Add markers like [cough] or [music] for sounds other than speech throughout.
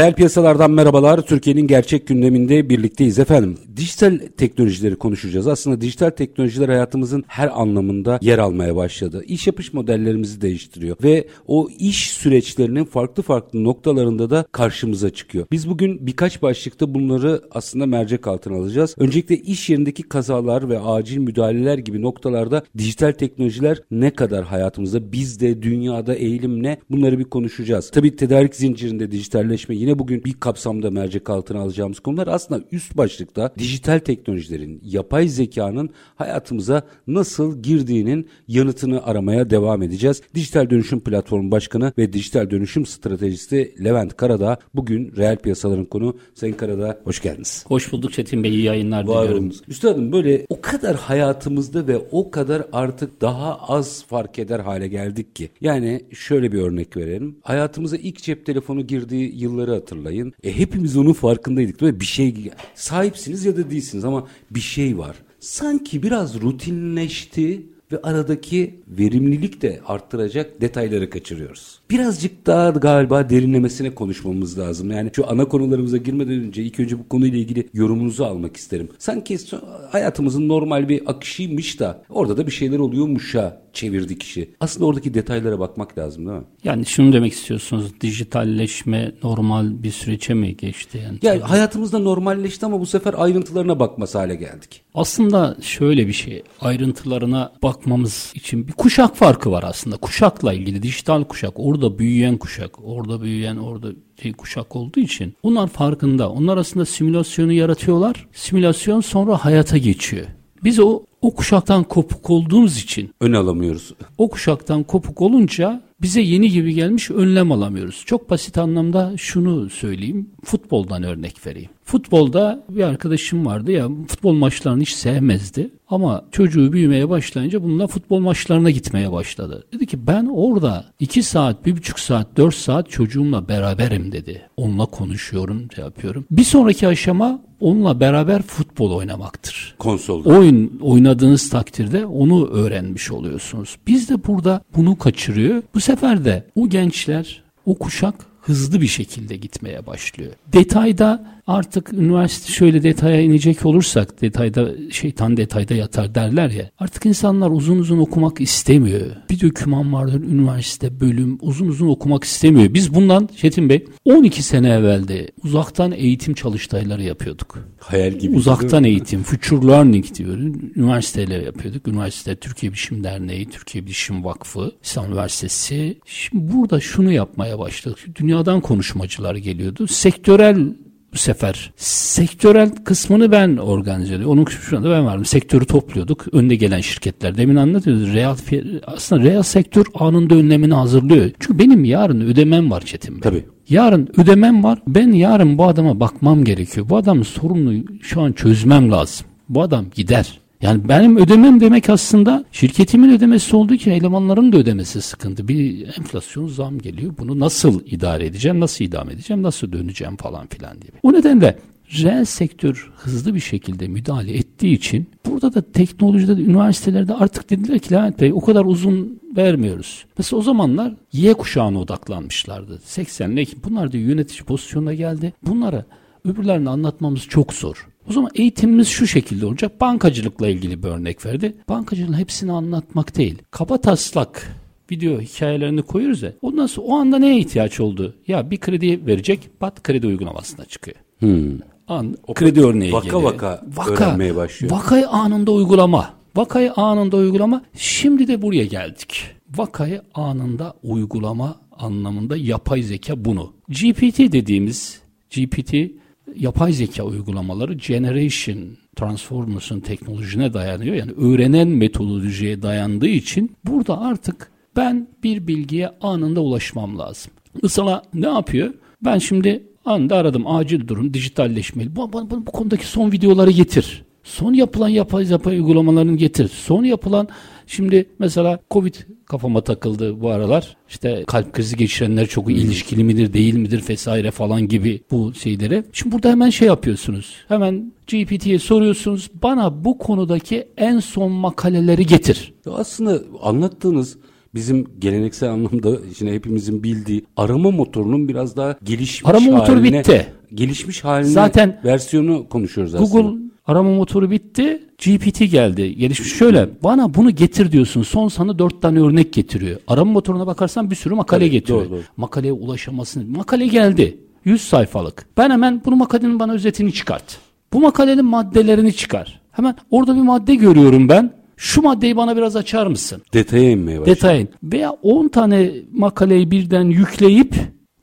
Reel piyasalardan merhabalar. Türkiye'nin gerçek gündeminde birlikteyiz efendim. Dijital teknolojileri konuşacağız. Aslında dijital teknolojiler hayatımızın her anlamında yer almaya başladı. İş yapış modellerimizi değiştiriyor ve o iş süreçlerinin farklı farklı noktalarında da karşımıza çıkıyor. Biz bugün birkaç başlıkta bunları aslında mercek altına alacağız. Öncelikle iş yerindeki kazalar ve acil müdahaleler gibi noktalarda dijital teknolojiler ne kadar hayatımızda bizde dünyada eğilim ne bunları bir konuşacağız. Tabii tedarik zincirinde dijitalleşme yine bugün bir kapsamda mercek altına alacağımız konular aslında üst başlıkta dijital teknolojilerin, yapay zekanın hayatımıza nasıl girdiğinin yanıtını aramaya devam edeceğiz. Dijital Dönüşüm Platformu Başkanı ve Dijital Dönüşüm Stratejisti Levent Karadağ bugün reel piyasaların konu. Sayın Karadağ hoş geldiniz. Hoş bulduk Çetin Bey, iyi yayınlar Var diliyorum. Olunuz. Üstadım böyle o kadar hayatımızda ve o kadar artık daha az fark eder hale geldik ki. Yani şöyle bir örnek verelim. Hayatımıza ilk cep telefonu girdiği yılları hatırlayın. E, hepimiz onun farkındaydık. Değil mi? Bir şey sahipsiniz ya da değilsiniz ama bir şey var. Sanki biraz rutinleşti ve aradaki verimlilik de arttıracak detayları kaçırıyoruz. Birazcık daha galiba derinlemesine konuşmamız lazım. Yani şu ana konularımıza girmeden önce ilk önce bu konuyla ilgili yorumunuzu almak isterim. Sanki hayatımızın normal bir akışıymış da orada da bir şeyler oluyormuşa çevirdi kişi. Aslında oradaki detaylara bakmak lazım değil mi? Yani şunu demek istiyorsunuz. Dijitalleşme normal bir sürece mi geçti? Yani, yani hayatımızda normalleşti ama bu sefer ayrıntılarına bakması hale geldik. Aslında şöyle bir şey. Ayrıntılarına bakmamız için bir kuşak farkı var aslında. Kuşakla ilgili dijital kuşak. Orada büyüyen kuşak. Orada büyüyen orada şey kuşak olduğu için onlar farkında. Onlar aslında simülasyonu yaratıyorlar. Simülasyon sonra hayata geçiyor. Biz o o kuşaktan kopuk olduğumuz için ön alamıyoruz. O kuşaktan kopuk olunca bize yeni gibi gelmiş önlem alamıyoruz. Çok basit anlamda şunu söyleyeyim. Futboldan örnek vereyim. Futbolda bir arkadaşım vardı ya futbol maçlarını hiç sevmezdi. Ama çocuğu büyümeye başlayınca bununla futbol maçlarına gitmeye başladı. Dedi ki ben orada 2 saat, 1,5 saat, 4 saat çocuğumla beraberim dedi. Onunla konuşuyorum, şey yapıyorum. Bir sonraki aşama onunla beraber futbol oynamaktır. Konsolda. Oyun oynadığınız takdirde onu öğrenmiş oluyorsunuz. Biz de burada bunu kaçırıyor. Bu sefer de o gençler, o kuşak hızlı bir şekilde gitmeye başlıyor. Detayda artık üniversite şöyle detaya inecek olursak detayda şeytan detayda yatar derler ya. Artık insanlar uzun uzun okumak istemiyor. Bir döküman vardır üniversite bölüm uzun uzun okumak istemiyor. Biz bundan Çetin Bey 12 sene evvelde uzaktan eğitim çalıştayları yapıyorduk. Hayal gibi. Uzaktan eğitim, future learning diyor. Üniversiteyle yapıyorduk. Üniversite Türkiye Bilişim Derneği, Türkiye Bilişim Vakfı, İstanbul Üniversitesi. Şimdi burada şunu yapmaya başladık. Dünyadan konuşmacılar geliyordu. Sektörel bu sefer sektörel kısmını ben organize ediyordum. Onun kısmında ben vardım. Sektörü topluyorduk. Önde gelen şirketler. Demin anlatıyoruz. Real, aslında real sektör anında önlemini hazırlıyor. Çünkü benim yarın ödemem var Çetin Tabii. Yarın ödemem var. Ben yarın bu adama bakmam gerekiyor. Bu adamın sorununu şu an çözmem lazım. Bu adam gider. Yani benim ödemem demek aslında şirketimin ödemesi olduğu için elemanların da ödemesi sıkıntı. Bir enflasyon zam geliyor. Bunu nasıl idare edeceğim, nasıl idame edeceğim, nasıl döneceğim falan filan diye. O nedenle reel sektör hızlı bir şekilde müdahale ettiği için burada da teknolojide de üniversitelerde artık dediler ki Levent Bey o kadar uzun vermiyoruz. Mesela o zamanlar Y kuşağına odaklanmışlardı. 80'le bunlar da yönetici pozisyonuna geldi. Bunlara öbürlerini anlatmamız çok zor. O zaman eğitimimiz şu şekilde olacak. Bankacılıkla ilgili bir örnek verdi. Bankacılığın hepsini anlatmak değil. Kaba taslak video hikayelerini koyuyoruz ya. Ondan sonra o anda neye ihtiyaç oldu? Ya bir kredi verecek, bat kredi uygulamasına çıkıyor. Hmm. An, o kredi örneği vaka geliyor. Vaka vaka öğrenmeye başlıyor. Vakayı anında uygulama. Vakayı anında uygulama. Şimdi de buraya geldik. Vakayı anında uygulama anlamında yapay zeka bunu. GPT dediğimiz GPT yapay zeka uygulamaları Generation Transformers'ın teknolojine dayanıyor. Yani öğrenen metodolojiye dayandığı için burada artık ben bir bilgiye anında ulaşmam lazım. Mesela ne yapıyor? Ben şimdi anında aradım acil durum dijitalleşmeli. Bu, bu, bu, bu konudaki son videoları getir. Son yapılan yapay yapay uygulamalarını getir. Son yapılan şimdi mesela Covid kafama takıldı bu aralar. İşte kalp krizi geçirenler çok hmm. ilişkili midir değil midir vesaire falan gibi bu şeylere. Şimdi burada hemen şey yapıyorsunuz. Hemen GPT'ye soruyorsunuz. Bana bu konudaki en son makaleleri getir. Aslında anlattığınız bizim geleneksel anlamda şimdi hepimizin bildiği arama motorunun biraz daha gelişmiş arama motoru bitti. Gelişmiş haline Zaten versiyonu konuşuyoruz aslında. Google arama motoru bitti. GPT geldi. Gelişmiş şöyle. Bana bunu getir diyorsun. Son sana dört tane örnek getiriyor. Arama motoruna bakarsan bir sürü makale evet, getiriyor. Doğru, doğru. Makaleye ulaşamasını. Makale geldi. 100 sayfalık. Ben hemen bunu makalenin bana özetini çıkart. Bu makalenin maddelerini çıkar. Hemen orada bir madde görüyorum ben. Şu maddeyi bana biraz açar mısın? Detaya inmeye başlıyor. Detayın. Veya 10 tane makaleyi birden yükleyip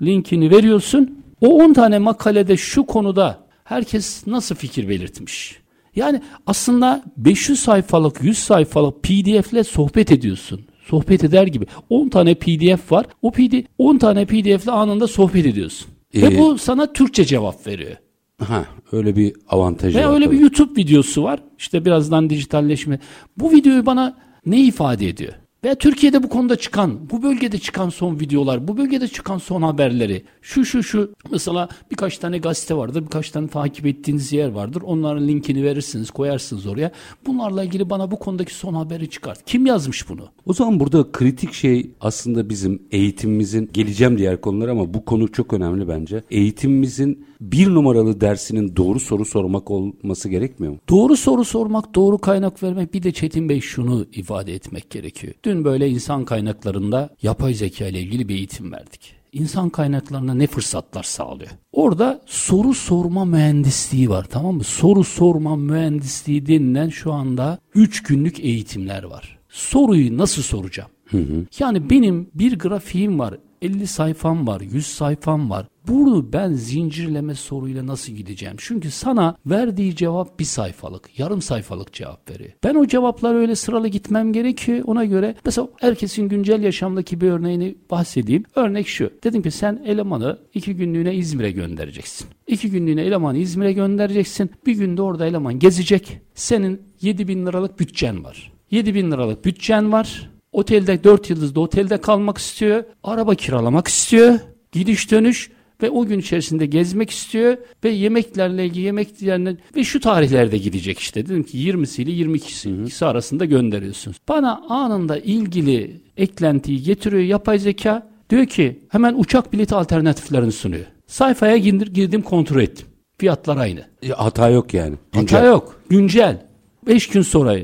linkini veriyorsun. O 10 tane makalede şu konuda herkes nasıl fikir belirtmiş? Yani aslında 500 sayfalık, 100 sayfalık PDF'le sohbet ediyorsun. Sohbet eder gibi. 10 tane PDF var. O PDF 10 tane PDF'le anında sohbet ediyorsun. Ee, Ve bu sana Türkçe cevap veriyor. Ha, öyle bir avantajı Ve var. öyle tabii. bir YouTube videosu var. İşte birazdan dijitalleşme. Bu videoyu bana ne ifade ediyor? Veya Türkiye'de bu konuda çıkan, bu bölgede çıkan son videolar, bu bölgede çıkan son haberleri, şu şu şu mesela birkaç tane gazete vardır, birkaç tane takip ettiğiniz yer vardır. Onların linkini verirsiniz, koyarsınız oraya. Bunlarla ilgili bana bu konudaki son haberi çıkart. Kim yazmış bunu? O zaman burada kritik şey aslında bizim eğitimimizin, geleceğim diğer konular ama bu konu çok önemli bence. Eğitimimizin bir numaralı dersinin doğru soru sormak olması gerekmiyor mu? Doğru soru sormak, doğru kaynak vermek bir de Çetin Bey şunu ifade etmek gerekiyor. Dün böyle insan kaynaklarında yapay zeka ile ilgili bir eğitim verdik. İnsan kaynaklarına ne fırsatlar sağlıyor? Orada soru sorma mühendisliği var tamam mı? Soru sorma mühendisliği denilen şu anda 3 günlük eğitimler var. Soruyu nasıl soracağım? Hı hı. Yani benim bir grafiğim var. 50 sayfam var, 100 sayfam var. Bunu ben zincirleme soruyla nasıl gideceğim? Çünkü sana verdiği cevap bir sayfalık, yarım sayfalık cevap veriyor. Ben o cevapları öyle sıralı gitmem gerekiyor. Ona göre mesela herkesin güncel yaşamdaki bir örneğini bahsedeyim. Örnek şu. Dedim ki sen elemanı iki günlüğüne İzmir'e göndereceksin. İki günlüğüne elemanı İzmir'e göndereceksin. Bir günde orada eleman gezecek. Senin 7 bin liralık bütçen var. 7 bin liralık bütçen var. Otelde 4 yıldızlı otelde kalmak istiyor. Araba kiralamak istiyor. Gidiş dönüş ve o gün içerisinde gezmek istiyor ve yemeklerle ilgili yemek yerine ve şu tarihlerde gidecek işte. Dedim ki 20'si ile 22'si ikisi arasında gönderiyorsunuz. Bana anında ilgili eklentiyi getiriyor yapay zeka. Diyor ki hemen uçak bileti alternatiflerini sunuyor. Sayfaya girdim, girdim kontrol ettim. Fiyatlar aynı. E, hata yok yani. Güncel. Hata yok. Güncel. 5 gün sonra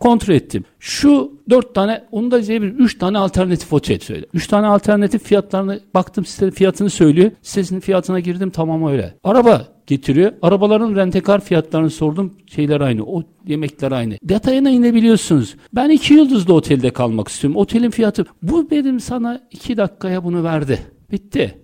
kontrol ettim. Şu dört tane, onu da bir üç tane alternatif otel söyle. Üç tane alternatif fiyatlarını baktım sitenin fiyatını söylüyor. Sitesinin fiyatına girdim tamam öyle. Araba getiriyor. Arabaların rentekar fiyatlarını sordum. Şeyler aynı. O yemekler aynı. Detayına inebiliyorsunuz. Ben iki yıldızlı otelde kalmak istiyorum. Otelin fiyatı. Bu benim sana iki dakikaya bunu verdi. Bitti.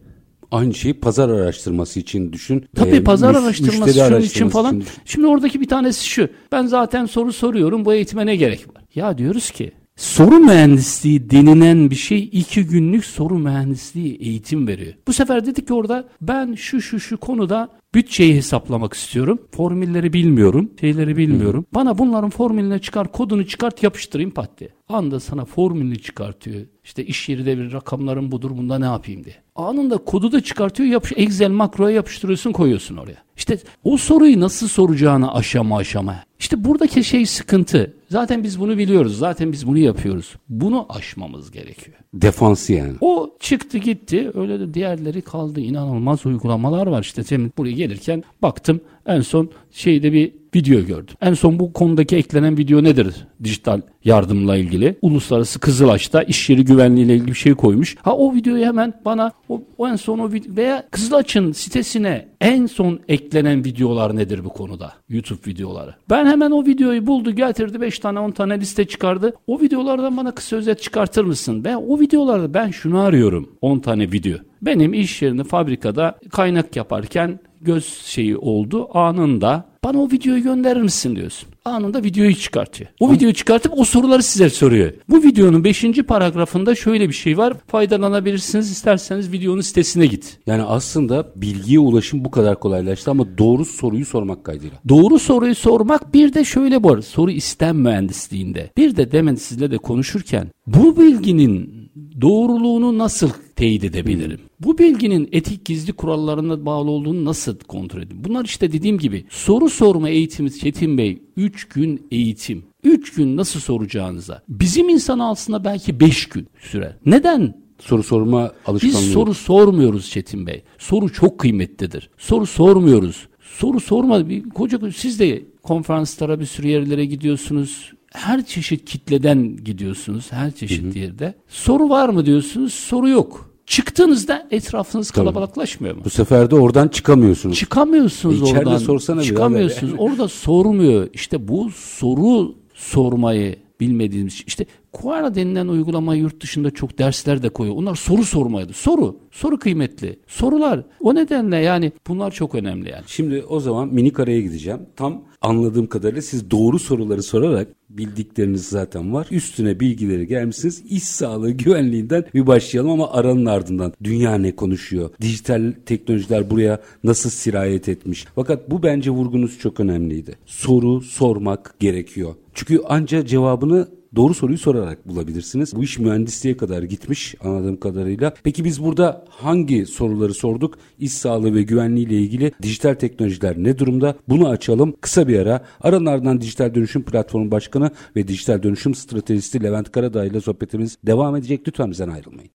Aynı şeyi pazar araştırması için düşün. Tabii ee, pazar müş, araştırması şunun için falan. Için. Şimdi oradaki bir tanesi şu. Ben zaten soru soruyorum. Bu eğitime ne gerek var? Ya diyoruz ki soru mühendisliği denilen bir şey iki günlük soru mühendisliği eğitim veriyor. Bu sefer dedik ki orada ben şu şu şu konuda bütçeyi hesaplamak istiyorum. Formülleri bilmiyorum, şeyleri bilmiyorum. Hı. Bana bunların formülünü çıkar, kodunu çıkart, yapıştırayım pat diye. Anda sana formülünü çıkartıyor. İşte iş yeri de bir rakamların budur bunda ne yapayım diye. Anında kodu da çıkartıyor, yapış Excel makroya yapıştırıyorsun, koyuyorsun oraya. İşte o soruyu nasıl soracağını aşama aşama. İşte buradaki şey sıkıntı. Zaten biz bunu biliyoruz. Zaten biz bunu yapıyoruz. Bunu aşmamız gerekiyor. Defansı yani. O çıktı gitti. Öyle de diğerleri kaldı. İnanılmaz uygulamalar var. İşte senin buraya gelirken baktım en son şeyde bir video gördüm. En son bu konudaki eklenen video nedir? Dijital yardımla ilgili. Uluslararası Kızılaş'ta iş yeri güvenliği ile ilgili bir şey koymuş. Ha o videoyu hemen bana o, o en son o video veya Kızılaç'ın sitesine en son eklenen videolar nedir bu konuda? YouTube videoları. Ben hemen o videoyu buldu getirdi 5 tane 10 tane liste çıkardı. O videolardan bana kısa özet çıkartır mısın? Ben o videolarda ben şunu arıyorum. 10 tane video. Benim iş yerinde fabrikada kaynak yaparken göz şeyi oldu anında bana o videoyu gönderir misin diyorsun. Anında videoyu çıkartıyor. O videoyu çıkartıp o soruları size soruyor. Bu videonun 5. paragrafında şöyle bir şey var. Faydalanabilirsiniz isterseniz videonun sitesine git. Yani aslında bilgiye ulaşım bu kadar kolaylaştı ama doğru soruyu sormak kaydıyla. Doğru soruyu sormak bir de şöyle arada soru istem mühendisliğinde. Bir de demin sizle de konuşurken bu bilginin doğruluğunu nasıl teyit edebilirim? Bu bilginin etik gizli kurallarına bağlı olduğunu nasıl kontrol edeyim? Bunlar işte dediğim gibi soru sorma eğitimi Çetin Bey 3 gün eğitim. 3 gün nasıl soracağınıza. Bizim insan aslında belki 5 gün sürer. Neden? Soru sorma alışkanlığı. Biz soru sormuyoruz Çetin Bey. Soru çok kıymetlidir. Soru sormuyoruz. Soru sorma. Bir, koca siz de konferanslara bir sürü yerlere gidiyorsunuz. Her çeşit kitleden gidiyorsunuz. Her çeşit hı hı. yerde. Soru var mı diyorsunuz? Soru yok. Çıktığınızda etrafınız Tabii. kalabalıklaşmıyor mu? Bu sefer de oradan çıkamıyorsunuz. Çıkamıyorsunuz e oradan. sorsana Çıkamıyorsunuz. Orada sormuyor. İşte bu soru sormayı bilmediğimiz şey. işte Kuara denilen uygulama yurt dışında çok dersler de koyuyor. Onlar soru sormaydı. Soru. Soru kıymetli. Sorular. O nedenle yani bunlar çok önemli yani. Şimdi o zaman minik araya gideceğim. Tam anladığım kadarıyla siz doğru soruları sorarak bildikleriniz zaten var. Üstüne bilgileri gelmişsiniz. İş sağlığı güvenliğinden bir başlayalım ama aranın ardından dünya ne konuşuyor? Dijital teknolojiler buraya nasıl sirayet etmiş? Fakat bu bence vurgunuz çok önemliydi. Soru sormak gerekiyor. Çünkü anca cevabını doğru soruyu sorarak bulabilirsiniz. Bu iş mühendisliğe kadar gitmiş anladığım kadarıyla. Peki biz burada hangi soruları sorduk? İş sağlığı ve güvenliği ile ilgili dijital teknolojiler ne durumda? Bunu açalım. Kısa bir ara. Aranın ardından Dijital Dönüşüm Platformu Başkanı ve Dijital Dönüşüm Stratejisti Levent Karadağ ile sohbetimiz devam edecek. Lütfen bizden ayrılmayın.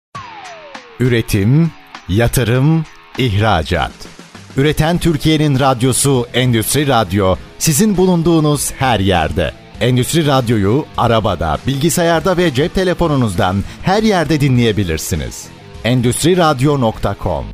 Üretim, yatırım, ihracat. Üreten Türkiye'nin radyosu Endüstri Radyo sizin bulunduğunuz her yerde. Endüstri Radyo'yu arabada, bilgisayarda ve cep telefonunuzdan her yerde dinleyebilirsiniz. Endüstri Radyo.com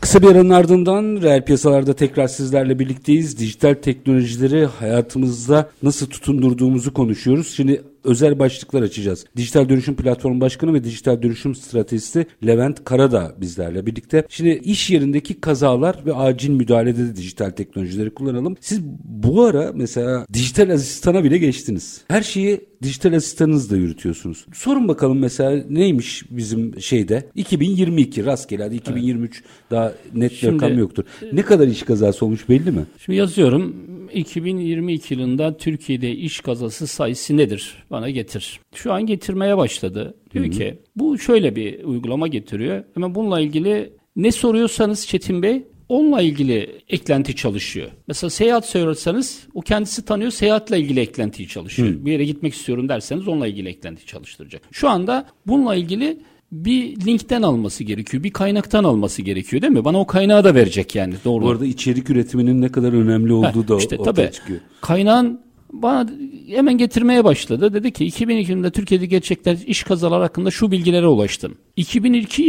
Kısa bir aranın ardından reel piyasalarda tekrar sizlerle birlikteyiz. Dijital teknolojileri hayatımızda nasıl tutundurduğumuzu konuşuyoruz. Şimdi özel başlıklar açacağız. Dijital Dönüşüm Platformu Başkanı ve Dijital Dönüşüm Stratejisti Levent Karada bizlerle birlikte. Şimdi iş yerindeki kazalar ve acil müdahalede de dijital teknolojileri kullanalım. Siz bu ara mesela dijital asistana bile geçtiniz. Her şeyi dijital asistanınızla yürütüyorsunuz. Sorun bakalım mesela neymiş bizim şeyde? 2022 rastgele hadi 2023 evet. daha net Şimdi, rakam yoktur. Ne kadar iş kazası olmuş belli mi? Şimdi yazıyorum 2022 yılında Türkiye'de iş kazası sayısı nedir? Bana getir. Şu an getirmeye başladı. Diyor Hı-hı. ki bu şöyle bir uygulama getiriyor. Ama bununla ilgili ne soruyorsanız Çetin Bey onunla ilgili eklenti çalışıyor. Mesela seyahat söylüyorsanız o kendisi tanıyor seyahatle ilgili eklentiyi çalışıyor. Hı. Bir yere gitmek istiyorum derseniz onunla ilgili eklenti çalıştıracak. Şu anda bununla ilgili bir linkten alması gerekiyor. Bir kaynaktan alması gerekiyor değil mi? Bana o kaynağı da verecek yani. Doğru. Bu arada içerik üretiminin ne kadar önemli olduğu Heh, da işte, ortaya tabii, çıkıyor. Kaynağın bana hemen getirmeye başladı. Dedi ki 2002 yılında Türkiye'de gerçekten iş kazalar hakkında şu bilgilere ulaştım. 2002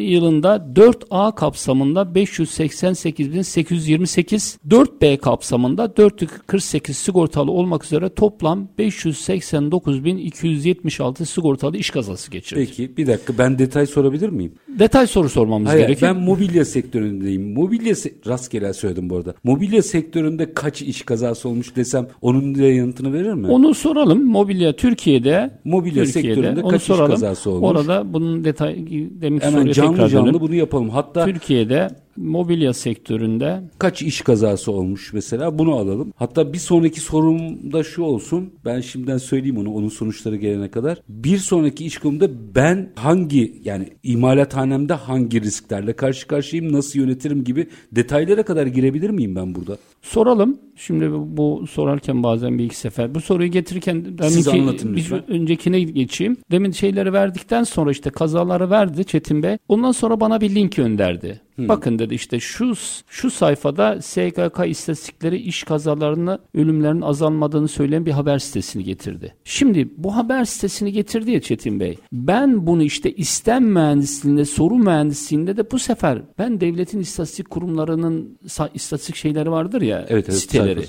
yılında 4A kapsamında 588.828, 4B kapsamında 448 sigortalı olmak üzere toplam 589.276 sigortalı iş kazası geçirdi. Peki bir dakika ben detay sorabilir miyim? Detay soru sormamız Hayır, gerekiyor. Ben mobilya sektöründeyim. Mobilya se- rastgele söyledim bu arada. Mobilya sektöründe kaç iş kazası olmuş desem onun da yanıtını verir mi? Onu soralım. Mobilya Türkiye'de mobilya Türkiye'de, sektöründe kaç soralım. iş kazası olmuş? Orada bunun detay demek Hemen canlı canlı bunu yapalım. Hatta Türkiye'de mobilya sektöründe kaç iş kazası olmuş mesela bunu alalım. Hatta bir sonraki sorum da şu olsun. Ben şimdiden söyleyeyim onu onun sonuçları gelene kadar. Bir sonraki iş konumda ben hangi yani imalathanemde hangi risklerle karşı karşıyayım nasıl yönetirim gibi detaylara kadar girebilir miyim ben burada? Soralım. Şimdi bu sorarken bazen bir iki sefer. Bu soruyu getirirken Siz ki, anlatın lütfen. öncekine geçeyim. Demin şeyleri verdikten sonra işte kazaları verdi Çetin Bey. Ondan sonra bana bir link gönderdi. Hmm. Bakın dedi işte şu şu sayfada SGK istatistikleri iş kazalarını ölümlerin azalmadığını söyleyen bir haber sitesini getirdi. Şimdi bu haber sitesini getirdi ya Çetin Bey. Ben bunu işte istem mühendisliğinde, soru mühendisliğinde de bu sefer ben devletin istatistik kurumlarının istatistik şeyleri vardır ya evet, evet, siteleri.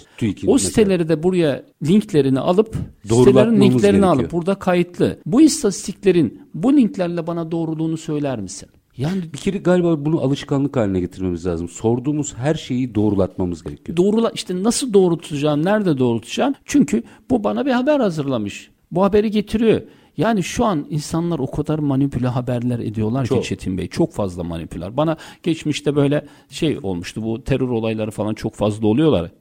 o siteleri de buraya linklerini alıp sitelerin linklerini gerekiyor. alıp burada kayıtlı. Bu istatistiklerin bu linklerle bana doğruluğunu söyler misin? Yani bir kere galiba bunu alışkanlık haline getirmemiz lazım. Sorduğumuz her şeyi doğrulatmamız gerekiyor. Doğrula işte nasıl doğrultacağım, nerede doğrultacağım? Çünkü bu bana bir haber hazırlamış. Bu haberi getiriyor. Yani şu an insanlar o kadar manipüle haberler ediyorlar Çok. ki Çetin Bey. Çok fazla manipüler. Bana geçmişte böyle şey olmuştu. Bu terör olayları falan çok fazla oluyorlar.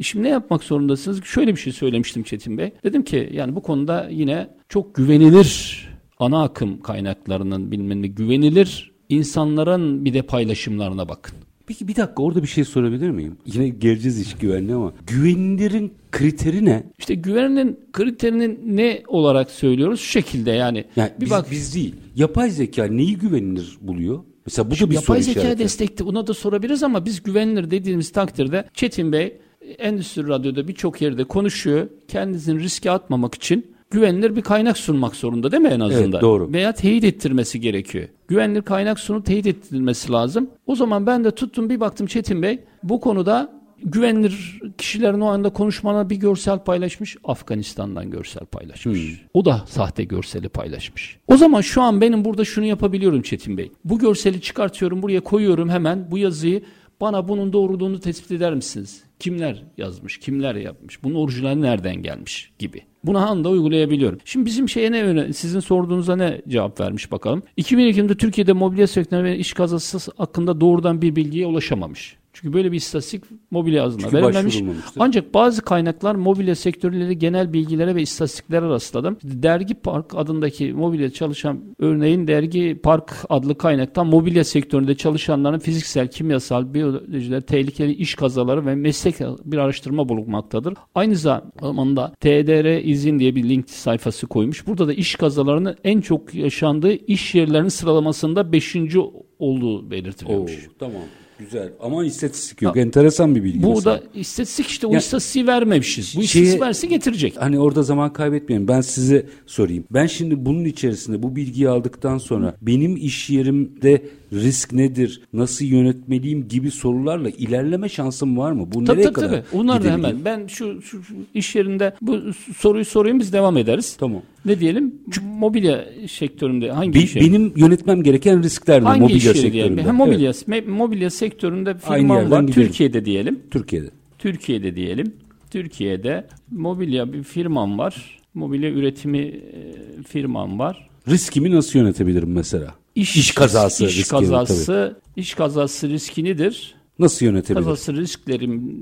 E Şimdi ne yapmak zorundasınız? Şöyle bir şey söylemiştim Çetin Bey. Dedim ki yani bu konuda yine çok güvenilir ana akım kaynaklarının bilmem güvenilir insanların bir de paylaşımlarına bakın. Peki bir dakika orada bir şey sorabilir miyim? Yine geleceğiz iş güvenliği ama güvenilirin kriteri ne? İşte güvenin kriterinin ne olarak söylüyoruz? Şu şekilde yani. Yani bir biz, bak biz değil. Yapay zeka neyi güvenilir buluyor? Mesela bu da bir yapay soru zeka işareti. destekli ona da sorabiliriz ama biz güvenilir dediğimiz takdirde Çetin Bey Endüstri Radyo'da birçok yerde konuşuyor. Kendisini riske atmamak için güvenilir bir kaynak sunmak zorunda değil mi en azından? Evet, doğru. Veya teyit ettirmesi gerekiyor. Güvenilir kaynak sunup teyit ettirilmesi lazım. O zaman ben de tuttum bir baktım Çetin Bey bu konuda güvenilir kişilerin o anda konuşmana bir görsel paylaşmış. Afganistan'dan görsel paylaşmış. Hmm. O da sahte görseli paylaşmış. O zaman şu an benim burada şunu yapabiliyorum Çetin Bey. Bu görseli çıkartıyorum buraya koyuyorum hemen bu yazıyı bana bunun doğruluğunu tespit eder misiniz? Kimler yazmış, kimler yapmış, bunun orijinali nereden gelmiş gibi. Bunu anda uygulayabiliyorum. Şimdi bizim şeye ne öne, sizin sorduğunuza ne cevap vermiş bakalım. 2002'de Türkiye'de mobilya sektörü ve iş kazası hakkında doğrudan bir bilgiye ulaşamamış. Çünkü böyle bir istatistik mobilya Çünkü verilmemiş. Ancak bazı kaynaklar mobilya sektörleri genel bilgilere ve istatistiklere rastladım. Dergi Park adındaki mobilya çalışan örneğin Dergi Park adlı kaynaktan mobilya sektöründe çalışanların fiziksel, kimyasal, biyolojiler, tehlikeli iş kazaları ve meslek bir araştırma bulunmaktadır. Aynı zamanda TDR izin diye bir link sayfası koymuş. Burada da iş kazalarının en çok yaşandığı iş yerlerinin sıralamasında 5. olduğu Oo, belirtiliyormuş. tamam. Güzel. Ama istatistik yok. Enteresan bir bilgi. Bu da istatistik işte o Ya- istatistiği vermemişiz. Bu Şeye- istatistiği verse getirecek. Hani orada zaman kaybetmeyelim. Ben size sorayım. Ben şimdi bunun içerisinde bu bilgiyi aldıktan sonra benim iş yerimde risk nedir? Nasıl yönetmeliyim gibi sorularla ilerleme şansım var mı? Bu Tabii nereye tabii kadar? tabii. Onlar da hemen. Ben şu, şu, şu iş yerinde bu soruyu sorayım biz devam ederiz. Tamam. Ne diyelim? Mobilya sektöründe hangi Be- iş yeri? benim yönetmem gereken riskler ne hangi iş mobilya sektöründe? diyelim? Ha, mobilya, me- mobilya sektöründe yerden var. gidelim. Türkiye'de diyelim. Evet, Türkiye'de. Türkiye'de diyelim. Türkiye'de mobilya bir firmam var. Mobilya üretimi e, firmam var. Riskimi nasıl yönetebilirim mesela? İş kazası iş riski, tabii. kazası, iş kazası riski nedir? Nasıl yönetebilirim? Kazası risklerim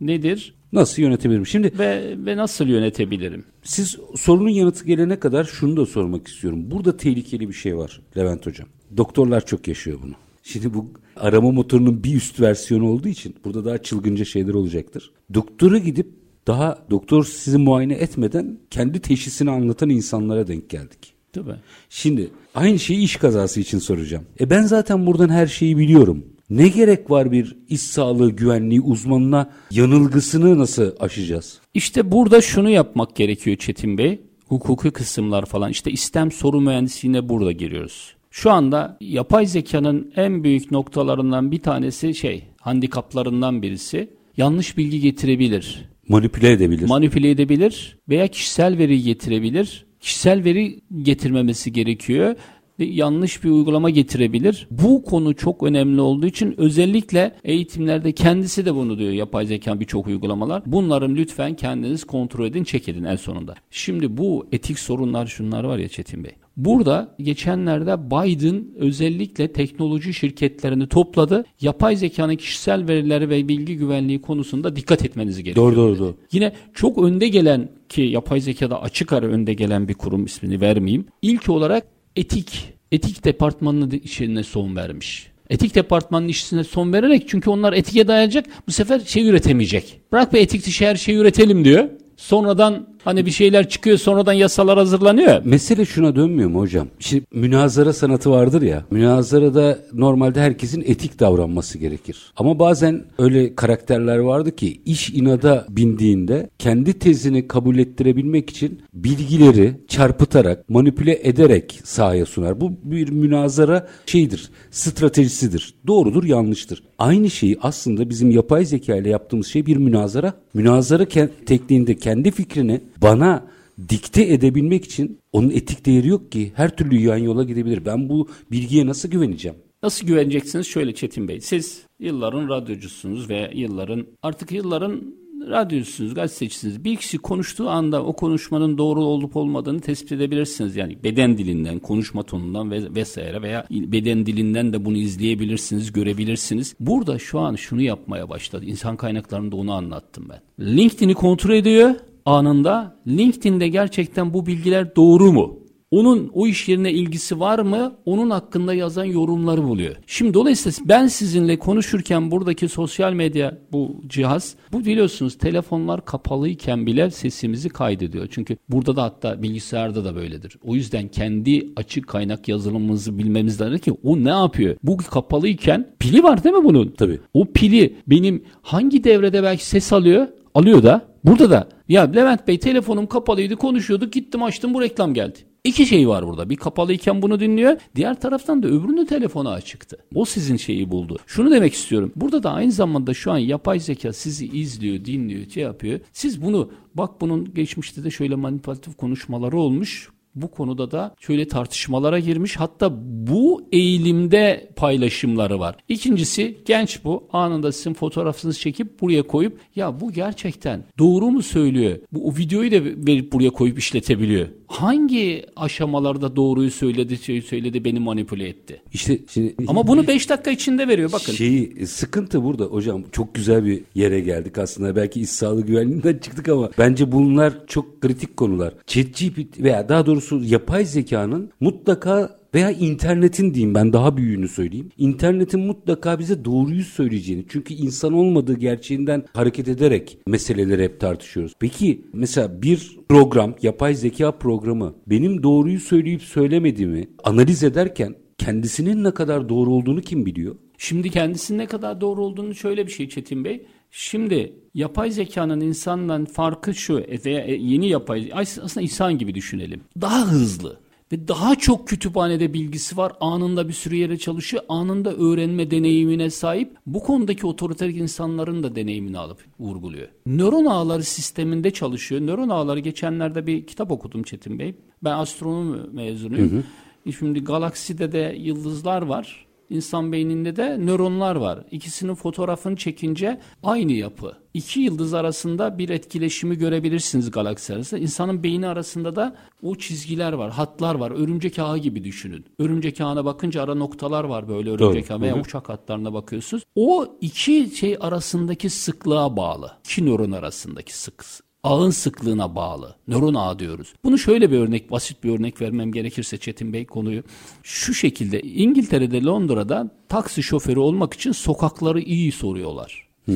nedir Nasıl yönetebilirim? Şimdi ve ve nasıl yönetebilirim? siz sorunun yanıtı gelene kadar şunu da sormak istiyorum. Burada tehlikeli bir şey var Levent Hocam. Doktorlar çok yaşıyor bunu. Şimdi bu arama motorunun bir üst versiyonu olduğu için burada daha çılgınca şeyler olacaktır. Doktora gidip daha doktor sizi muayene etmeden kendi teşhisini anlatan insanlara denk geldik. Tabii. Şimdi aynı şeyi iş kazası için soracağım. E ben zaten buradan her şeyi biliyorum. Ne gerek var bir iş sağlığı güvenliği uzmanına yanılgısını nasıl aşacağız? İşte burada şunu yapmak gerekiyor Çetin Bey. Hukuki kısımlar falan. İşte istem soru mühendisliğine burada giriyoruz. Şu anda yapay zekanın en büyük noktalarından bir tanesi şey, handikaplarından birisi yanlış bilgi getirebilir. Manipüle edebilir. manipüle edebilir veya kişisel veri getirebilir. Kişisel veri getirmemesi gerekiyor. Yanlış bir uygulama getirebilir. Bu konu çok önemli olduğu için özellikle eğitimlerde kendisi de bunu diyor yapay zeka birçok uygulamalar. Bunların lütfen kendiniz kontrol edin, çek edin en sonunda. Şimdi bu etik sorunlar şunlar var ya Çetin Bey. Burada geçenlerde Biden özellikle teknoloji şirketlerini topladı. Yapay zekanın kişisel verileri ve bilgi güvenliği konusunda dikkat etmenizi gerekiyor. Doğru doğru doğru. Yine çok önde gelen ki yapay zekada açık ara önde gelen bir kurum ismini vermeyeyim. İlk olarak etik, etik departmanının de- işine son vermiş. Etik departmanının işine son vererek çünkü onlar etike dayanacak bu sefer şey üretemeyecek. Bırak be etik dışı her şeyi üretelim diyor. Sonradan hani bir şeyler çıkıyor sonradan yasalar hazırlanıyor. Mesele şuna dönmüyor mu hocam? Şimdi münazara sanatı vardır ya. Münazarada normalde herkesin etik davranması gerekir. Ama bazen öyle karakterler vardı ki iş inada bindiğinde kendi tezini kabul ettirebilmek için bilgileri çarpıtarak, manipüle ederek sahaya sunar. Bu bir münazara şeyidir, stratejisidir. Doğrudur, yanlıştır. Aynı şeyi aslında bizim yapay zeka ile yaptığımız şey bir münazara. Münazara ke- tekniğinde kendi fikrini bana dikte edebilmek için onun etik değeri yok ki. Her türlü yan yola gidebilir. Ben bu bilgiye nasıl güveneceğim? Nasıl güveneceksiniz? Şöyle Çetin Bey, siz yılların radyocusunuz ve yılların artık yılların radyocusunuz, gazetecisiniz. Bir kişi konuştuğu anda o konuşmanın doğru olup olmadığını tespit edebilirsiniz. Yani beden dilinden, konuşma tonundan ve vesaire veya beden dilinden de bunu izleyebilirsiniz, görebilirsiniz. Burada şu an şunu yapmaya başladı. İnsan kaynaklarında onu anlattım ben. LinkedIn'i kontrol ediyor anında. LinkedIn'de gerçekten bu bilgiler doğru mu? Onun o iş yerine ilgisi var mı? Onun hakkında yazan yorumları buluyor. Şimdi dolayısıyla ben sizinle konuşurken buradaki sosyal medya bu cihaz bu biliyorsunuz telefonlar kapalıyken bile sesimizi kaydediyor. Çünkü burada da hatta bilgisayarda da böyledir. O yüzden kendi açık kaynak yazılımımızı bilmemiz lazım ki o ne yapıyor? Bu kapalıyken pili var değil mi bunun? Tabii. O pili benim hangi devrede belki ses alıyor? Alıyor da. Burada da. Ya Levent Bey telefonum kapalıydı konuşuyorduk gittim açtım bu reklam geldi. İki şey var burada. Bir kapalıyken bunu dinliyor. Diğer taraftan da öbürünün telefonu açıktı. O sizin şeyi buldu. Şunu demek istiyorum. Burada da aynı zamanda şu an yapay zeka sizi izliyor, dinliyor, şey yapıyor. Siz bunu bak bunun geçmişte de şöyle manipülatif konuşmaları olmuş bu konuda da şöyle tartışmalara girmiş. Hatta bu eğilimde paylaşımları var. İkincisi genç bu. Anında sizin fotoğrafınızı çekip buraya koyup ya bu gerçekten doğru mu söylüyor? Bu o videoyu da verip buraya koyup işletebiliyor. Hangi aşamalarda doğruyu söyledi, şey söyledi beni manipüle etti? İşte şimdi Ama bunu 5 dakika içinde veriyor bakın. Şeyi sıkıntı burada hocam çok güzel bir yere geldik aslında. Belki iş sağlığı güvenliğinden çıktık ama bence bunlar çok kritik konular. ChatGPT veya daha doğrusu yapay zekanın mutlaka veya internetin diyeyim ben daha büyüğünü söyleyeyim. İnternetin mutlaka bize doğruyu söyleyeceğini. Çünkü insan olmadığı gerçeğinden hareket ederek meseleleri hep tartışıyoruz. Peki mesela bir program, yapay zeka programı benim doğruyu söyleyip söylemediğimi analiz ederken kendisinin ne kadar doğru olduğunu kim biliyor? Şimdi kendisinin ne kadar doğru olduğunu şöyle bir şey Çetin Bey. Şimdi yapay zekanın insandan farkı şu veya yeni yapay aslında insan gibi düşünelim. Daha hızlı ve daha çok kütüphanede bilgisi var. Anında bir sürü yere çalışıyor. Anında öğrenme deneyimine sahip. Bu konudaki otoriter insanların da deneyimini alıp vurguluyor. Nöron ağları sisteminde çalışıyor. Nöron ağları geçenlerde bir kitap okudum Çetin Bey. Ben astronomi mezunuyum. Hı hı. Şimdi galakside de yıldızlar var. İnsan beyninde de nöronlar var. İkisinin fotoğrafını çekince aynı yapı. İki yıldız arasında bir etkileşimi görebilirsiniz galaksi arasında. İnsanın beyni arasında da o çizgiler var, hatlar var. Örümcek ağı gibi düşünün. Örümcek ağına bakınca ara noktalar var böyle örümcek ağı veya uçak hatlarına bakıyorsunuz. O iki şey arasındaki sıklığa bağlı. İki nöron arasındaki sık ağın sıklığına bağlı. Nöron ağı diyoruz. Bunu şöyle bir örnek, basit bir örnek vermem gerekirse Çetin Bey konuyu. Şu şekilde İngiltere'de Londra'da taksi şoförü olmak için sokakları iyi soruyorlar. Hmm.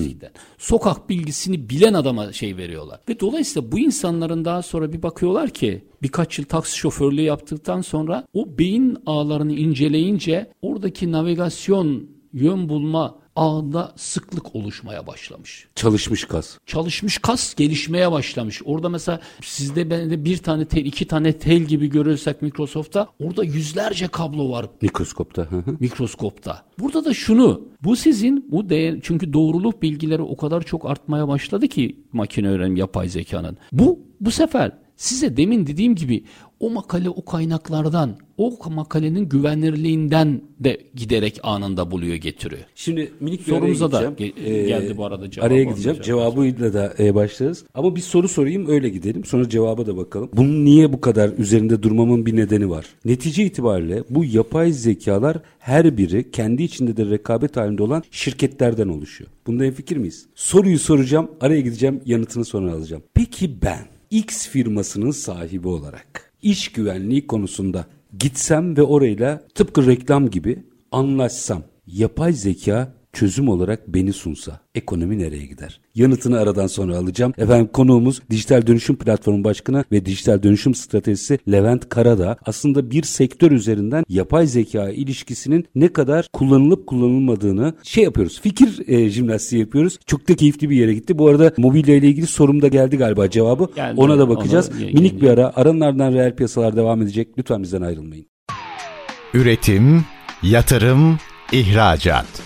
Sokak bilgisini bilen adama şey veriyorlar. Ve dolayısıyla bu insanların daha sonra bir bakıyorlar ki birkaç yıl taksi şoförlüğü yaptıktan sonra o beyin ağlarını inceleyince oradaki navigasyon, yön bulma ağında sıklık oluşmaya başlamış. Çalışmış kas. Çalışmış kas gelişmeye başlamış. Orada mesela sizde bende bir tane tel, iki tane tel gibi görürsek Microsoft'ta orada yüzlerce kablo var. Mikroskopta. Mikroskopta. Burada da şunu bu sizin bu değer çünkü doğruluk bilgileri o kadar çok artmaya başladı ki makine öğrenim yapay zekanın. Bu bu sefer size demin dediğim gibi o makale o kaynaklardan, o makalenin güvenirliğinden de giderek anında buluyor getiriyor. Şimdi minik bir sorumuza da ge- ee, geldi bu arada cevabı. Araya gideceğim. Cevabıyla da e, başlarız. Ama bir soru sorayım öyle gidelim. Sonra cevaba da bakalım. Bunun niye bu kadar üzerinde durmamın bir nedeni var. Netice itibariyle bu yapay zekalar her biri kendi içinde de rekabet halinde olan şirketlerden oluşuyor. Bunda fikir miyiz? Soruyu soracağım, araya gideceğim, yanıtını sonra alacağım. Peki ben X firmasının sahibi olarak iş güvenliği konusunda gitsem ve orayla tıpkı reklam gibi anlaşsam yapay zeka çözüm olarak beni sunsa ekonomi nereye gider? Yanıtını aradan sonra alacağım. Efendim konuğumuz Dijital Dönüşüm Platformu Başkanı ve Dijital Dönüşüm Stratejisi Levent Karada. Aslında bir sektör üzerinden yapay zeka ilişkisinin ne kadar kullanılıp kullanılmadığını şey yapıyoruz. Fikir e, jimnastiği yapıyoruz. Çok da keyifli bir yere gitti. Bu arada mobilya ile ilgili sorum da geldi galiba cevabı. Geldi, Ona da bakacağız. Ona, Minik bir ara. Aranın ardından reel piyasalar devam edecek. Lütfen bizden ayrılmayın. Üretim, yatırım, ihracat.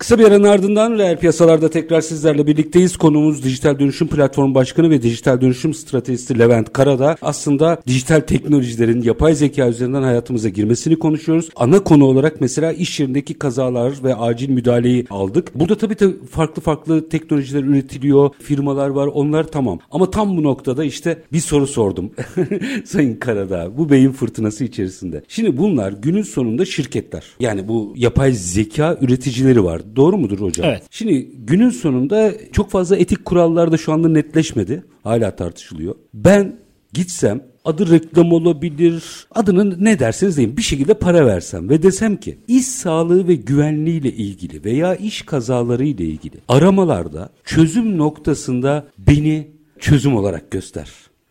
Kısa bir aranın ardından reel piyasalarda tekrar sizlerle birlikteyiz. Konumuz Dijital Dönüşüm Platformu Başkanı ve Dijital Dönüşüm Stratejisti Levent Karada. Aslında dijital teknolojilerin yapay zeka üzerinden hayatımıza girmesini konuşuyoruz. Ana konu olarak mesela iş yerindeki kazalar ve acil müdahaleyi aldık. Burada tabii de farklı farklı teknolojiler üretiliyor, firmalar var onlar tamam. Ama tam bu noktada işte bir soru sordum [laughs] Sayın Karada bu beyin fırtınası içerisinde. Şimdi bunlar günün sonunda şirketler. Yani bu yapay zeka üreticileri var. Doğru mudur hocam? Evet. Şimdi günün sonunda çok fazla etik kurallar da şu anda netleşmedi. Hala tartışılıyor. Ben gitsem adı reklam olabilir, adını ne derseniz deyin bir şekilde para versem ve desem ki iş sağlığı ve güvenliğiyle ilgili veya iş kazaları ile ilgili aramalarda çözüm noktasında beni çözüm olarak göster.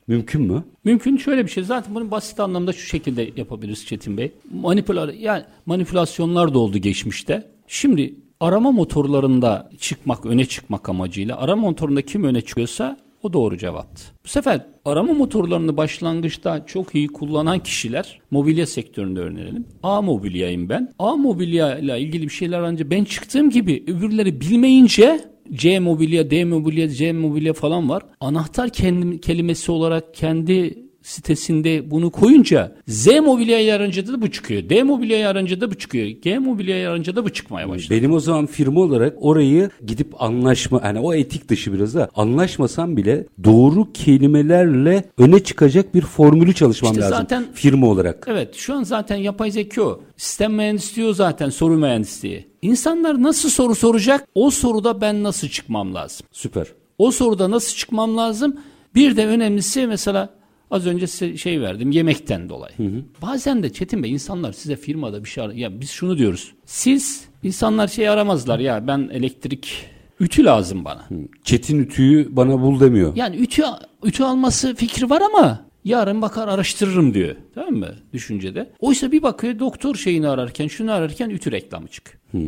Mümkün mü? Mümkün şöyle bir şey. Zaten bunu basit anlamda şu şekilde yapabiliriz Çetin Bey. Manipüla yani manipülasyonlar da oldu geçmişte. Şimdi arama motorlarında çıkmak, öne çıkmak amacıyla arama motorunda kim öne çıkıyorsa o doğru cevaptı. Bu sefer arama motorlarını başlangıçta çok iyi kullanan kişiler mobilya sektöründe öğrenelim. A mobilyayım ben. A mobilya ile ilgili bir şeyler ancak ben çıktığım gibi öbürleri bilmeyince C mobilya, D mobilya, C mobilya falan var. Anahtar kendi, kelimesi olarak kendi sitesinde bunu koyunca Z mobilyayı arayınca da bu çıkıyor. D mobilyayı arayınca da bu çıkıyor. G mobilyayı arayınca da bu çıkmaya başladı. Benim o zaman firma olarak orayı gidip anlaşma yani o etik dışı biraz da anlaşmasam bile doğru kelimelerle öne çıkacak bir formülü çalışmam İşte lazım zaten- firma olarak. Evet şu an zaten yapay zeka o. Sistem mühendisliği o zaten soru mühendisliği. İnsanlar nasıl soru soracak? O soruda ben nasıl çıkmam lazım? Süper. O soruda nasıl çıkmam lazım? Bir de önemlisi mesela az önce size şey verdim yemekten dolayı. Bazen de Çetin Bey insanlar size firmada bir şey ar- ya biz şunu diyoruz. Siz insanlar şey aramazlar ya ben elektrik ütü lazım bana. Çetin ütüyü bana bul demiyor. Yani ütü ütü alması fikri var ama yarın bakar araştırırım diyor. Tamam mı? Düşüncede. Oysa bir bakıyor doktor şeyini ararken şunu ararken ütü reklamı çıkıyor. [laughs]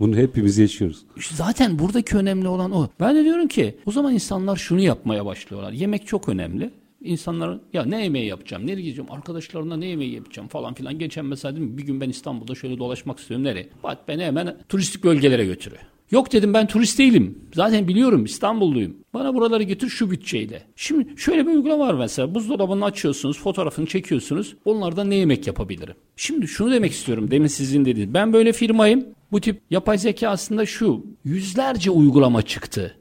Bunu hepimiz yaşıyoruz. Zaten buradaki önemli olan o. Ben de diyorum ki o zaman insanlar şunu yapmaya başlıyorlar. Yemek çok önemli. İnsanların ya ne yemeği yapacağım, nereye gideceğim, arkadaşlarımla ne yemeği yapacağım falan filan. Geçen mesela dedim bir gün ben İstanbul'da şöyle dolaşmak istiyorum. Nereye? Bak beni hemen turistik bölgelere götürüyor. Yok dedim ben turist değilim. Zaten biliyorum İstanbulluyum. Bana buraları götür şu bütçeyle. Şimdi şöyle bir uygulama var mesela. Buzdolabını açıyorsunuz, fotoğrafını çekiyorsunuz. Onlardan ne yemek yapabilirim? Şimdi şunu demek istiyorum. Demin sizin dediğiniz. Ben böyle firmayım. Bu tip yapay zeka aslında şu. Yüzlerce uygulama çıktı.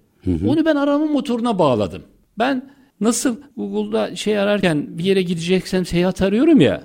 Onu ben arama motoruna bağladım. Ben nasıl Google'da şey ararken bir yere gideceksem seyahat arıyorum ya.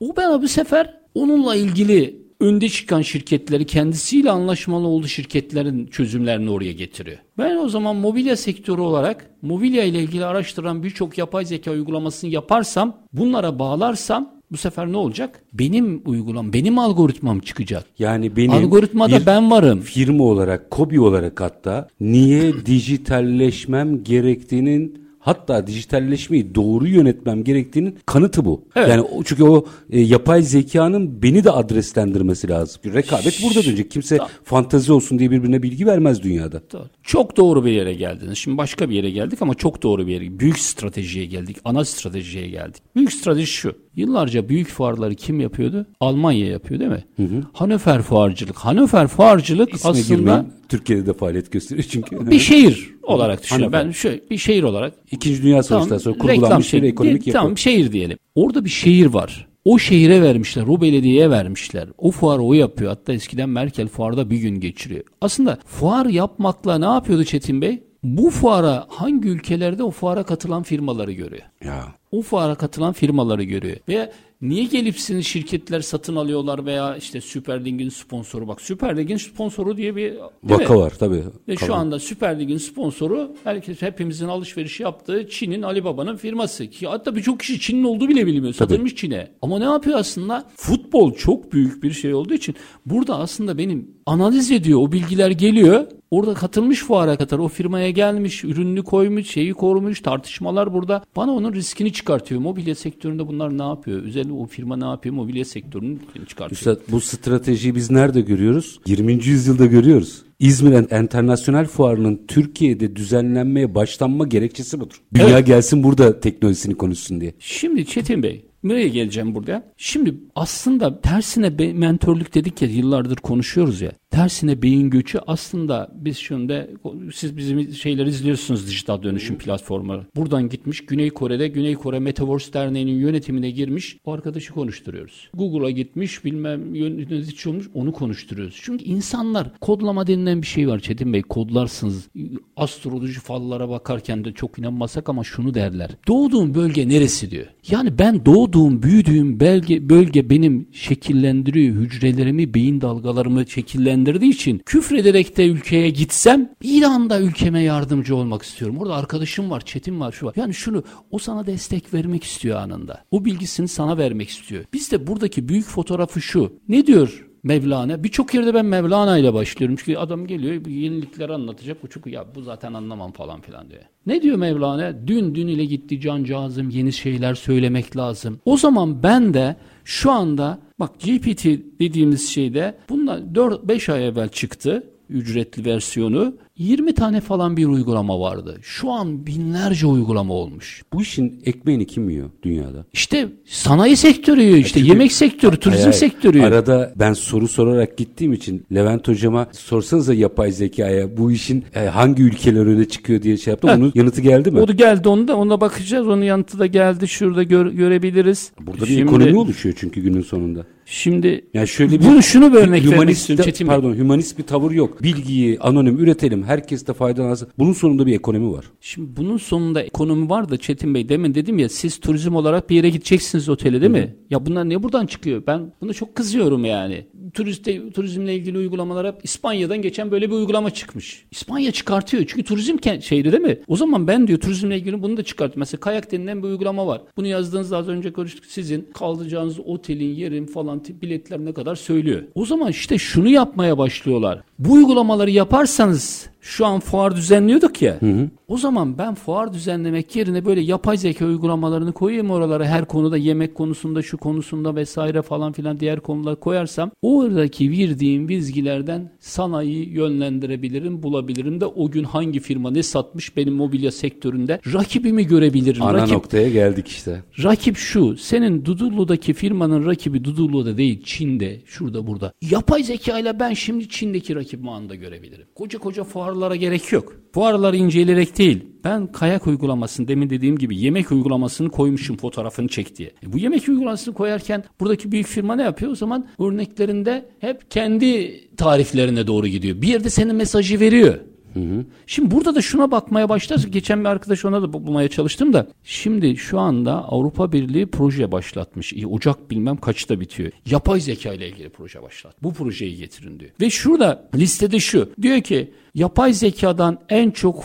O bana bu sefer onunla ilgili önde çıkan şirketleri kendisiyle anlaşmalı olduğu şirketlerin çözümlerini oraya getiriyor. Ben o zaman mobilya sektörü olarak mobilya ile ilgili araştıran birçok yapay zeka uygulamasını yaparsam, bunlara bağlarsam bu sefer ne olacak? Benim uygulam, benim algoritmam çıkacak. Yani benim Algoritmada ben varım. firma olarak, kobi olarak hatta niye [laughs] dijitalleşmem gerektiğinin hatta dijitalleşmeyi doğru yönetmem gerektiğinin kanıtı bu. Evet. Yani o, çünkü o e, yapay zekanın beni de adreslendirmesi lazım. Rekabet burada dönecek. Kimse fantazi olsun diye birbirine bilgi vermez dünyada. Çok doğru bir yere geldiniz. Şimdi başka bir yere geldik ama çok doğru bir yere. Büyük stratejiye geldik. Ana stratejiye geldik. Büyük strateji şu. Yıllarca büyük fuarları kim yapıyordu? Almanya yapıyor değil mi? Hanöfer fuarcılık. Hanöfer fuarcılık İsme aslında girmeyin. Türkiye'de de faaliyet gösteriyor çünkü. bir şehir olarak düşünüyorum. Hanöfer. Ben şöyle bir şehir olarak İkinci Dünya Savaşı'ndan sonra kurgulanmış bir şehri- ekonomik yapı. Tamam şehir diyelim. Orada bir şehir var. O şehire vermişler, o belediyeye vermişler. O fuarı o yapıyor. Hatta eskiden Merkel fuarda bir gün geçiriyor. Aslında fuar yapmakla ne yapıyordu Çetin Bey? Bu fuara hangi ülkelerde o fuara katılan firmaları görüyor. Ya. O fuara katılan firmaları görüyor. Ve niye gelip sizin şirketler satın alıyorlar veya işte Süper Lig'in sponsoru bak Süper Lig'in sponsoru diye bir değil mi? Vaka var tabii. Ve şu anda Süper Lig'in sponsoru herkes hepimizin alışveriş yaptığı Çin'in Alibaba'nın firması. Ki hatta birçok kişi Çin'in olduğu bile bilmiyor. Satılmış Çin'e. Ama ne yapıyor aslında? Futbol çok büyük bir şey olduğu için burada aslında benim analiz ediyor. O bilgiler geliyor. Orada katılmış fuara kadar o firmaya gelmiş, ürününü koymuş, şeyi korumuş, tartışmalar burada. Bana onun riskini çıkartıyor. Mobilya sektöründe bunlar ne yapıyor? Özellikle o firma ne yapıyor? Mobilya sektörünün riskini çıkartıyor. Üstad bu stratejiyi biz nerede görüyoruz? 20. yüzyılda görüyoruz. İzmir Enternasyonel Fuarı'nın Türkiye'de düzenlenmeye başlanma gerekçesi budur. Dünya evet. gelsin burada teknolojisini konuşsun diye. Şimdi Çetin Bey Nereye geleceğim burada? Şimdi aslında tersine be, mentörlük dedik ya yıllardır konuşuyoruz ya. Tersine beyin göçü aslında biz şunda siz bizim şeyleri izliyorsunuz dijital dönüşüm platformları. Buradan gitmiş Güney Kore'de Güney Kore Metaverse Derneği'nin yönetimine girmiş o arkadaşı konuşturuyoruz. Google'a gitmiş bilmem yönetici olmuş onu konuşturuyoruz. Çünkü insanlar kodlama denilen bir şey var Çetin Bey kodlarsınız. Astroloji fallara bakarken de çok inanmasak ama şunu derler. Doğduğun bölge neresi diyor. Yani ben doğduğum, büyüdüğüm bölge, bölge benim şekillendiriyor hücrelerimi, beyin dalgalarımı şekillendirdiği için küfrederek de ülkeye gitsem bir anda ülkeme yardımcı olmak istiyorum. Orada arkadaşım var, Çetin var, şu var. Yani şunu o sana destek vermek istiyor anında. O bilgisini sana vermek istiyor. Biz de buradaki büyük fotoğrafı şu. Ne diyor Mevlana. Birçok yerde ben Mevlana ile başlıyorum. Çünkü adam geliyor yenilikleri anlatacak. Bu çok ya bu zaten anlamam falan filan diyor. Ne diyor Mevlana? Dün dün ile gitti cancağızım yeni şeyler söylemek lazım. O zaman ben de şu anda bak GPT dediğimiz şeyde bunlar 4-5 ay evvel çıktı ücretli versiyonu 20 tane falan bir uygulama vardı. Şu an binlerce uygulama olmuş. Bu işin ekmeğini kim yiyor dünyada? İşte sanayi sektörü işte Çünkü, yemek sektörü, turizm hayır, sektörü. Arada ben soru sorarak gittiğim için Levent hocama sorsanıza yapay zekaya bu işin e, hangi ülkeler öne çıkıyor diye şey yaptım. Onun yanıtı geldi mi? O da geldi onu da ona bakacağız. Onun yanıtı da geldi. Şurada gör, görebiliriz. Burada bir Şimdi, ekonomi oluşuyor çünkü günün sonunda. Şimdi yani şöyle bir bunu şunu bir örnek vermek istiyorum Çetin Pardon, hümanist bir tavır yok. Bilgiyi anonim üretelim, herkes de faydalansın. Bunun sonunda bir ekonomi var. Şimdi bunun sonunda ekonomi var da Çetin Bey demin dedim ya siz turizm olarak bir yere gideceksiniz otele değil Hı-hı. mi? Ya bunlar ne buradan çıkıyor? Ben bunu çok kızıyorum yani. Turiste, turizmle ilgili uygulamalar hep İspanya'dan geçen böyle bir uygulama çıkmış. İspanya çıkartıyor çünkü turizm şeydi değil mi? O zaman ben diyor turizmle ilgili bunu da çıkartıyorum. Mesela kayak denilen bir uygulama var. Bunu yazdığınızda az önce konuştuk sizin kalacağınız otelin yerin falan falan biletler ne kadar söylüyor. O zaman işte şunu yapmaya başlıyorlar. Bu uygulamaları yaparsanız şu an fuar düzenliyorduk ya. Hı hı. O zaman ben fuar düzenlemek yerine böyle yapay zeka uygulamalarını koyayım oralara her konuda yemek konusunda şu konusunda vesaire falan filan diğer konular koyarsam oradaki verdiğim vizgilerden sanayi yönlendirebilirim bulabilirim de o gün hangi firma ne satmış benim mobilya sektöründe rakibimi görebilirim. Ana Rakip, noktaya geldik işte. Rakip şu senin Dudullu'daki firmanın rakibi Dudullu'da değil Çin'de şurada burada. Yapay zeka ile ben şimdi Çin'deki rakibimi anında görebilirim. Koca koca fuarlara gerek yok. Fuarları inceleyerek değil. Ben kayak uygulamasını demin dediğim gibi yemek uygulamasını koymuşum fotoğrafını çek diye. E bu yemek uygulamasını koyarken buradaki büyük firma ne yapıyor? O zaman örneklerinde hep kendi tariflerine doğru gidiyor. Bir yerde senin mesajı veriyor. Hı hı. Şimdi burada da şuna bakmaya başlarsak geçen bir arkadaş ona da bulmaya çalıştım da şimdi şu anda Avrupa Birliği proje başlatmış. Ocak bilmem kaçta bitiyor. Yapay zeka ile ilgili proje başlat. Bu projeyi getirin diyor. Ve şurada listede şu. Diyor ki yapay zekadan en çok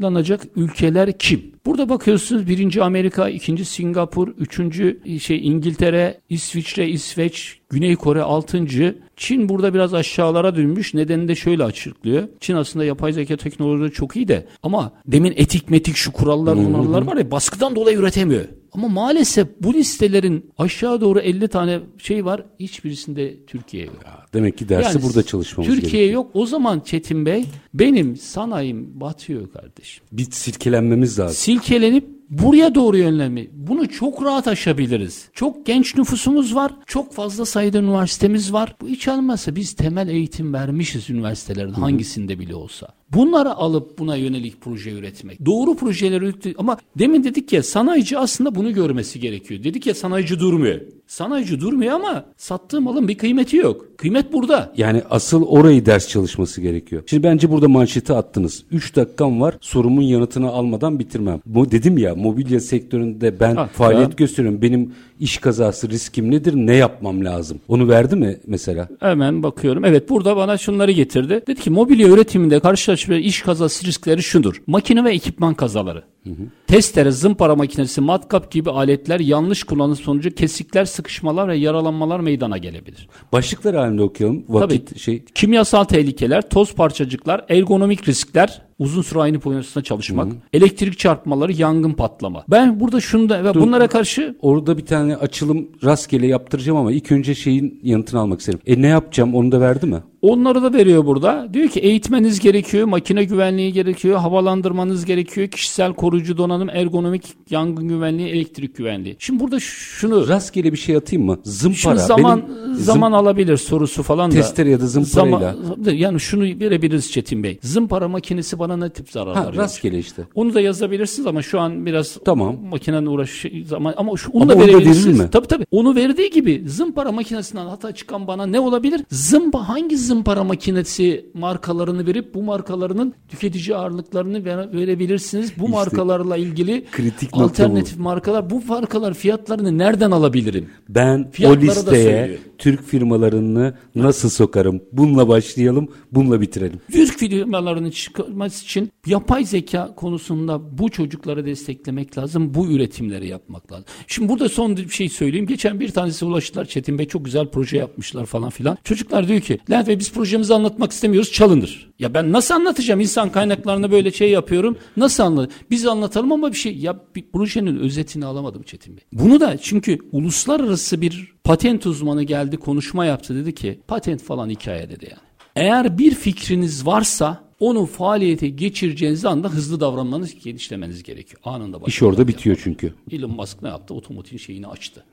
faydalanacak ülkeler kim? Burada bakıyorsunuz birinci Amerika, ikinci Singapur, üçüncü şey İngiltere, İsviçre, İsveç, Güney Kore altıncı. Çin burada biraz aşağılara dönmüş. Nedeni de şöyle açıklıyor. Çin aslında yapay zeka teknolojileri çok iyi de ama demin etik metik şu kurallar kurallar var ya baskıdan dolayı üretemiyor. Ama maalesef bu listelerin aşağı doğru 50 tane şey var. Hiçbirisinde Türkiye yok. Ya demek ki dersi yani, burada çalışmamız Türkiye gerekiyor. yok. O zaman Çetin Bey benim sanayim batıyor kardeşim. Bir silkelenmemiz lazım. Silkelenip buraya doğru yönelme. Bunu çok rahat aşabiliriz. Çok genç nüfusumuz var. Çok fazla sayıda üniversitemiz var. Bu hiç olmazsa biz temel eğitim vermişiz üniversitelerin hangisinde bile olsa. Bunları alıp buna yönelik proje üretmek. Doğru projeleri. Ama demin dedik ya sanayici aslında bunu görmesi gerekiyor. Dedik ya sanayici durmuyor. Sanayici durmuyor ama sattığı malın bir kıymeti yok. Kıymet burada. Yani asıl orayı ders çalışması gerekiyor. Şimdi bence burada manşeti attınız. 3 dakikam var sorumun yanıtını almadan bitirmem. Bu dedim ya mobilya sektöründe ben ha, faaliyet ya. gösteriyorum. Benim iş kazası riskim nedir? Ne yapmam lazım? Onu verdi mi mesela? Hemen bakıyorum. Evet burada bana şunları getirdi. Dedi ki mobilya üretiminde karşılaştığı iş kazası riskleri şudur. Makine ve ekipman kazaları. Hı hı. Testere, zımpara makinesi, matkap gibi aletler yanlış kullanım sonucu kesikler, sıkışmalar ve yaralanmalar meydana gelebilir. Başlıklar halinde okuyalım. Vakit Tabii, şey. Kimyasal tehlikeler, toz parçacıklar, ergonomik riskler, uzun süre aynı pozisyonda çalışmak, Hı-hı. elektrik çarpmaları, yangın patlama. Ben burada şunu da Dur, bunlara karşı orada bir tane açılım rastgele yaptıracağım ama ilk önce şeyin yanıtını almak isterim. E ne yapacağım onu da verdi mi? Onları da veriyor burada. Diyor ki eğitmeniz gerekiyor, makine güvenliği gerekiyor, havalandırmanız gerekiyor, kişisel koruyucu donanım, ergonomik, yangın güvenliği, elektrik güvenliği. Şimdi burada şunu Rastgele bir şey atayım mı? Zımpara. Şimdi zaman Benim zaman alabilir sorusu falan da. Testere ya da zımparayla. Zaman, yani şunu verebiliriz Çetin Bey. Zımpara makinesi bana ne tip zararlar Ha, verir? rastgele işte. Onu da yazabilirsiniz ama şu an biraz Tamam. makinenin uğraşı zaman ama şu, onu Ama da onu da verebilirsiniz. mi? Tabii tabii. Onu verdiği gibi zımpara makinesinden hata çıkan bana ne olabilir? Zımpa hangi zımpara makinesi markalarını verip bu markalarının tüketici ağırlıklarını vere- verebilirsiniz. Bu markalarla ilgili kritik alternatif markalar bu markalar fiyatlarını nereden alabilirim? Ben Fiyatları o listeye. Türk firmalarını nasıl sokarım? Bununla başlayalım, bununla bitirelim. Türk firmalarının çıkarması için yapay zeka konusunda bu çocukları desteklemek lazım. Bu üretimleri yapmak lazım. Şimdi burada son bir şey söyleyeyim. Geçen bir tanesi ulaştılar. Çetin Bey çok güzel proje yapmışlar falan filan. Çocuklar diyor ki Levent Bey biz projemizi anlatmak istemiyoruz çalınır. Ya ben nasıl anlatacağım? İnsan kaynaklarına böyle şey yapıyorum. Nasıl anlat? Biz anlatalım ama bir şey. Ya bir projenin özetini alamadım Çetin Bey. Bunu da çünkü uluslararası bir patent uzmanı geldi konuşma yaptı dedi ki patent falan hikaye dedi yani. Eğer bir fikriniz varsa onu faaliyete geçireceğiniz anda hızlı davranmanız, genişlemeniz gerekiyor. Anında İş başlamak orada bitiyor çünkü. Elon Musk ne yaptı? Otomotiv şeyini açtı.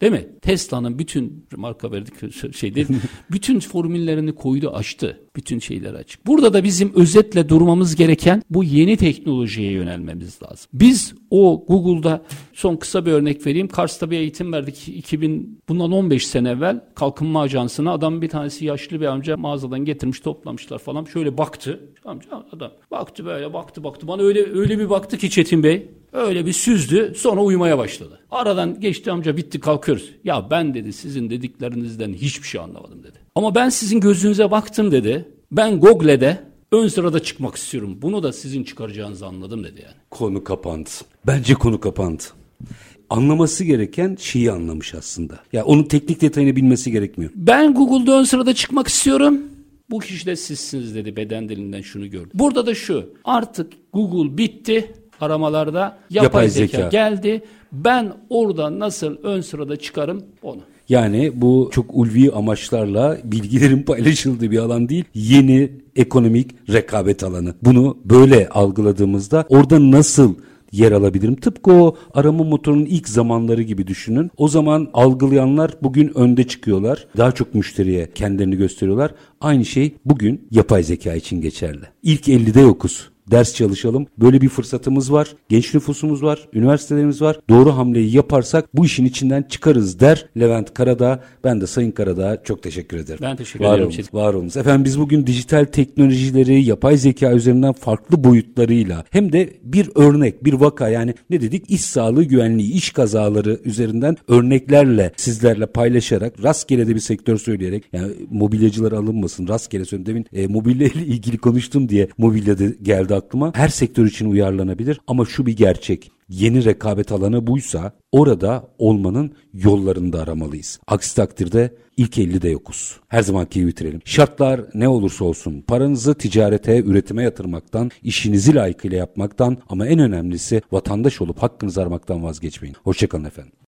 Değil mi? Tesla'nın bütün marka verdik şey değil. [laughs] bütün formüllerini koydu, açtı. Bütün şeyleri açık. Burada da bizim özetle durmamız gereken bu yeni teknolojiye yönelmemiz lazım. Biz o Google'da son kısa bir örnek vereyim. Kars'ta bir eğitim verdik 2000 bundan 15 sene evvel kalkınma ajansına adam bir tanesi yaşlı bir amca mağazadan getirmiş toplamışlar falan şöyle baktı. Amca adam baktı böyle baktı baktı bana öyle öyle bir baktı ki Çetin Bey Öyle bir süzdü sonra uyumaya başladı. Aradan geçti amca bitti kalkıyoruz. Ya ben dedi sizin dediklerinizden hiçbir şey anlamadım dedi. Ama ben sizin gözünüze baktım dedi. Ben Google'de ön sırada çıkmak istiyorum. Bunu da sizin çıkaracağınızı anladım dedi yani. Konu kapandı. Bence konu kapandı. Anlaması gereken şeyi anlamış aslında. Ya onun teknik detayını bilmesi gerekmiyor. Ben Google'da ön sırada çıkmak istiyorum. Bu kişi de sizsiniz dedi beden dilinden şunu gördüm. Burada da şu artık Google bitti aramalarda yapay, Yapay zeka. zeka. geldi. Ben orada nasıl ön sırada çıkarım onu. Yani bu çok ulvi amaçlarla bilgilerin [laughs] paylaşıldığı bir alan değil. Yeni ekonomik rekabet alanı. Bunu böyle algıladığımızda orada nasıl yer alabilirim? Tıpkı o arama motorunun ilk zamanları gibi düşünün. O zaman algılayanlar bugün önde çıkıyorlar. Daha çok müşteriye kendilerini gösteriyorlar. Aynı şey bugün yapay zeka için geçerli. İlk 50'de yokuz ders çalışalım. Böyle bir fırsatımız var. Genç nüfusumuz var. Üniversitelerimiz var. Doğru hamleyi yaparsak bu işin içinden çıkarız der Levent Karadağ. Ben de Sayın Karadağ'a çok teşekkür ederim. Ben teşekkür var ederim. Olunuz, var olunuz. Efendim biz bugün dijital teknolojileri, yapay zeka üzerinden farklı boyutlarıyla hem de bir örnek, bir vaka yani ne dedik? İş sağlığı güvenliği, iş kazaları üzerinden örneklerle sizlerle paylaşarak rastgele de bir sektör söyleyerek yani mobilyacılar alınmasın rastgele söyleyeyim. Demin e, mobilya ile [laughs] ilgili konuştum diye mobilya de geldi aklıma. Her sektör için uyarlanabilir ama şu bir gerçek. Yeni rekabet alanı buysa orada olmanın yollarını da aramalıyız. Aksi takdirde ilk 50'de yokuz. Her zamanki bitirelim. Şartlar ne olursa olsun paranızı ticarete, üretime yatırmaktan, işinizi layıkıyla yapmaktan ama en önemlisi vatandaş olup hakkınızı aramaktan vazgeçmeyin. Hoşçakalın efendim.